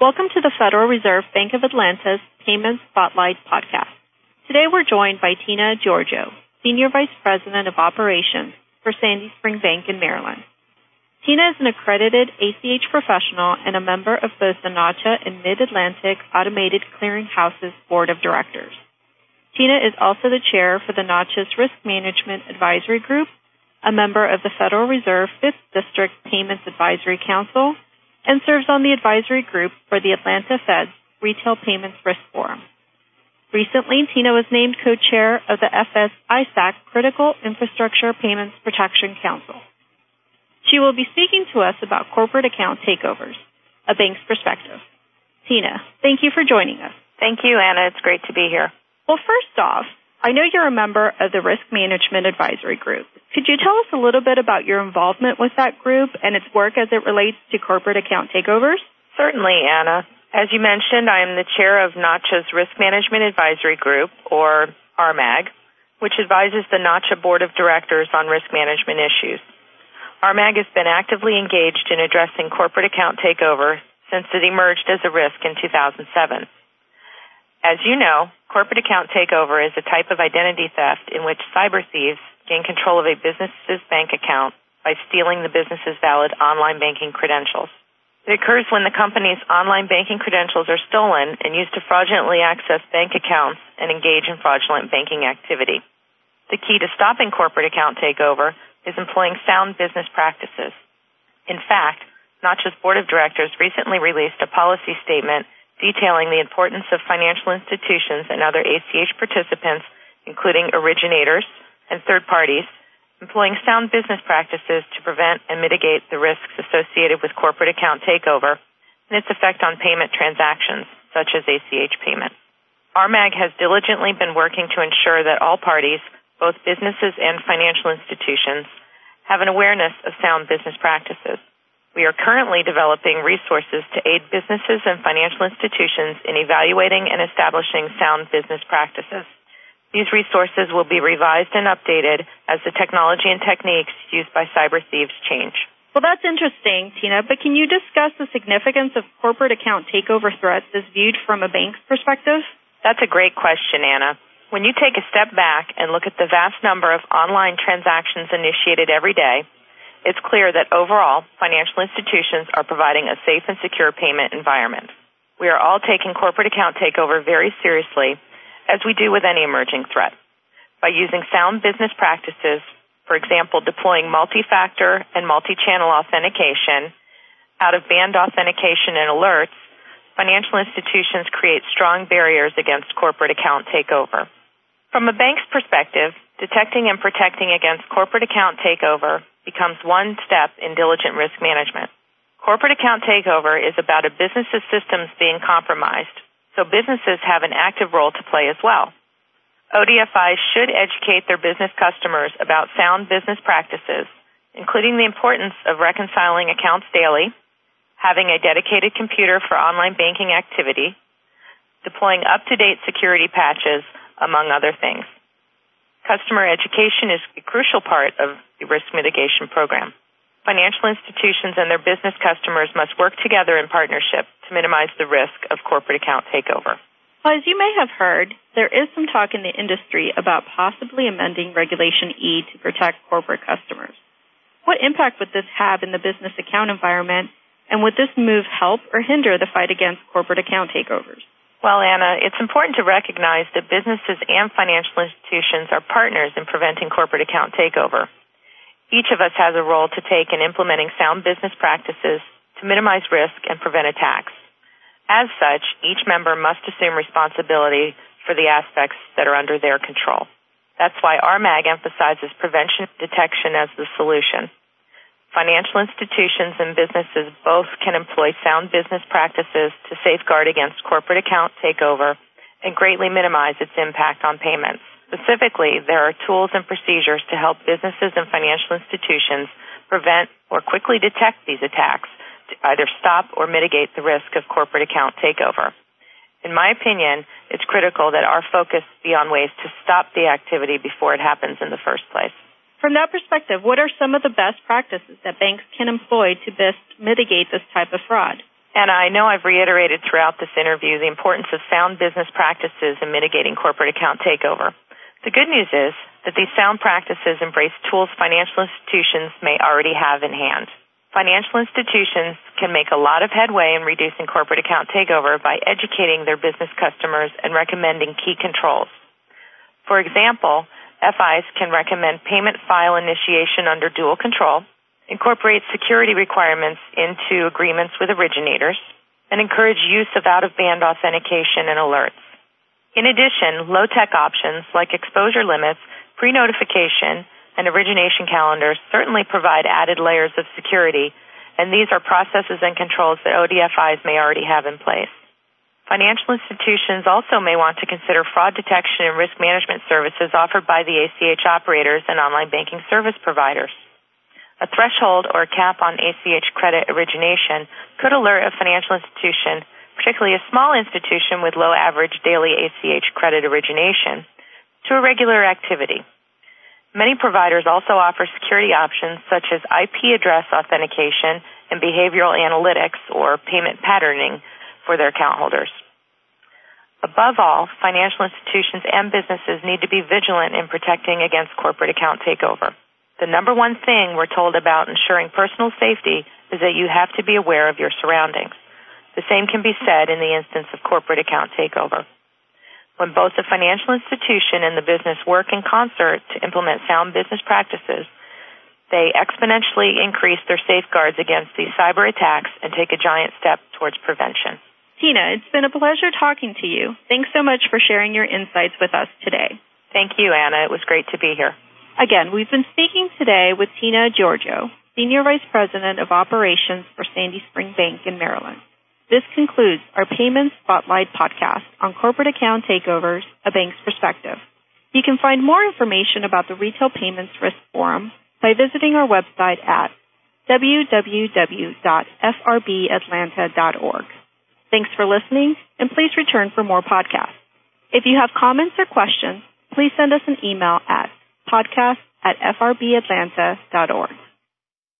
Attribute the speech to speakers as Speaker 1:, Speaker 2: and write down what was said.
Speaker 1: Welcome to the Federal Reserve Bank of Atlanta's Payment Spotlight podcast. Today we're joined by Tina Giorgio, Senior Vice President of Operations for Sandy Spring Bank in Maryland. Tina is an accredited ACH professional and a member of both the NACHA and Mid-Atlantic Automated Clearing Houses Board of Directors. Tina is also the chair for the NACHA's Risk Management Advisory Group, a member of the Federal Reserve 5th District Payments Advisory Council, and serves on the advisory group for the Atlanta Fed's Retail Payments Risk Forum. Recently, Tina was named co-chair of the FS ISAC Critical Infrastructure Payments Protection Council. She will be speaking to us about corporate account takeovers, a bank's perspective. Tina, thank you for joining us.
Speaker 2: Thank you, Anna. It's great to be here.
Speaker 1: Well, first off, I know you're a member of the Risk Management Advisory Group. Could you tell us a little bit about your involvement with that group and its work as it relates to corporate account takeovers?
Speaker 2: Certainly, Anna. As you mentioned, I am the chair of NACHA's Risk Management Advisory Group, or RMAG, which advises the NACHA Board of Directors on risk management issues. RMAG has been actively engaged in addressing corporate account takeover since it emerged as a risk in 2007. As you know, corporate account takeover is a type of identity theft in which cyber thieves gain control of a business's bank account by stealing the business's valid online banking credentials. It occurs when the company's online banking credentials are stolen and used to fraudulently access bank accounts and engage in fraudulent banking activity. The key to stopping corporate account takeover is employing sound business practices. In fact, NACHA's board of directors recently released a policy statement detailing the importance of financial institutions and other ACH participants, including originators and third parties, employing sound business practices to prevent and mitigate the risks associated with corporate account takeover and its effect on payment transactions, such as ACH payments. RMAG has diligently been working to ensure that all parties both businesses and financial institutions, have an awareness of sound business practices. We are currently developing resources to aid businesses and financial institutions in evaluating and establishing sound business practices. These resources will be revised and updated as the technology and techniques used by cyber thieves change.
Speaker 1: Well, that's interesting, Tina, but can you discuss the significance of corporate account takeover threats as viewed from a bank's perspective?
Speaker 2: That's a great question, Anna. When you take a step back and look at the vast number of online transactions initiated every day, it's clear that overall, financial institutions are providing a safe and secure payment environment. We are all taking corporate account takeover very seriously, as we do with any emerging threat. By using sound business practices, for example, deploying multi-factor and multi-channel authentication, out-of-band authentication and alerts, financial institutions create strong barriers against corporate account takeover. From a bank's perspective, detecting and protecting against corporate account takeover becomes one step in diligent risk management. Corporate account takeover is about a business's systems being compromised, so businesses have an active role to play as well. ODFI should educate their business customers about sound business practices, including the importance of reconciling accounts daily, having a dedicated computer for online banking activity, deploying up-to-date security patches, among other things. Customer education is a crucial part of the risk mitigation program. Financial institutions and their business customers must work together in partnership to minimize the risk of corporate account takeover.
Speaker 1: Well, as you may have heard, there is some talk in the industry about possibly amending Regulation E to protect corporate customers. What impact would this have in the business account environment, and would this move help or hinder the fight against corporate account takeovers?
Speaker 2: Well, Anna, it's important to recognize that businesses and financial institutions are partners in preventing corporate account takeover. Each of us has a role to take in implementing sound business practices to minimize risk and prevent attacks. As such, each member must assume responsibility for the aspects that are under their control. That's why RMAG emphasizes prevention detection as the solution. Financial institutions and businesses both can employ sound business practices to safeguard against corporate account takeover and greatly minimize its impact on payments. Specifically, there are tools and procedures to help businesses and financial institutions prevent or quickly detect these attacks to either stop or mitigate the risk of corporate account takeover. In my opinion, it's critical that our focus be on ways to stop the activity before it happens in the first place.
Speaker 1: From that perspective, what are some of the best practices that banks can employ to best mitigate this type of fraud?
Speaker 2: And I know I've reiterated throughout this interview the importance of sound business practices in mitigating corporate account takeover. The good news is that these sound practices embrace tools financial institutions may already have in hand. Financial institutions can make a lot of headway in reducing corporate account takeover by educating their business customers and recommending key controls. For example, FIs can recommend payment file initiation under dual control, incorporate security requirements into agreements with originators, and encourage use of out-of-band authentication and alerts. In addition, low-tech options like exposure limits, pre-notification, and origination calendars certainly provide added layers of security, and these are processes and controls that ODFIs may already have in place. Financial institutions also may want to consider fraud detection and risk management services offered by the ACH operators and online banking service providers. A threshold or cap on ACH credit origination could alert a financial institution, particularly a small institution with low average daily ACH credit origination, to irregular activity. Many providers also offer security options such as IP address authentication and behavioral analytics or payment patterning for their account holders. Above all, financial institutions and businesses need to be vigilant in protecting against corporate account takeover. The number one thing we're told about ensuring personal safety is that you have to be aware of your surroundings. The same can be said in the instance of corporate account takeover. When both the financial institution and the business work in concert to implement sound business practices, they exponentially increase their safeguards against these cyber attacks and take a giant step towards prevention.
Speaker 1: Tina, it's been a pleasure talking to you. Thanks so much for sharing your insights with us today.
Speaker 2: Thank you, Anna. It was great to be here.
Speaker 1: Again, we've been speaking today with Tina Giorgio, Senior Vice President of Operations for Sandy Spring Bank in Maryland. This concludes our Payments Spotlight podcast on corporate account takeovers, a bank's perspective. You can find more information about the Retail Payments Risk Forum by visiting our website at www.frbatlanta.org. Thanks for listening, and please return for more podcasts. If you have comments or questions, please send us an email at podcast at frbatlanta.org.